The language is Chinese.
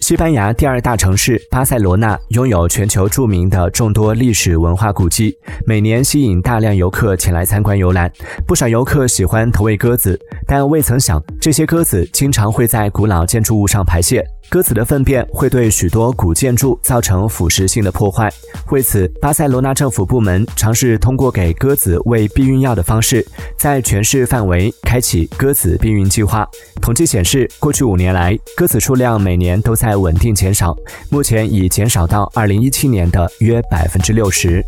西班牙第二大城市巴塞罗那拥有全球著名的众多历史文化古迹，每年吸引大量游客前来参观游览。不少游客喜欢投喂鸽子，但未曾想，这些鸽子经常会在古老建筑物上排泄。鸽子的粪便会对许多古建筑造成腐蚀性的破坏。为此，巴塞罗那政府部门尝试通过给鸽子喂避孕药的方式，在全市范围开启鸽子避孕计划。统计显示，过去五年来，鸽子数量每年都在稳定减少，目前已减少到二零一七年的约百分之六十。